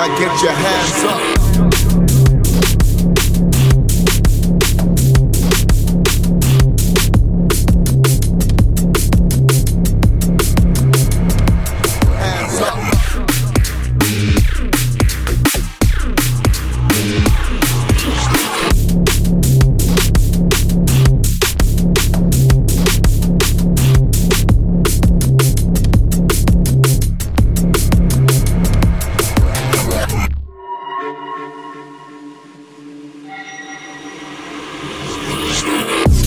Now get your hands up. Peace.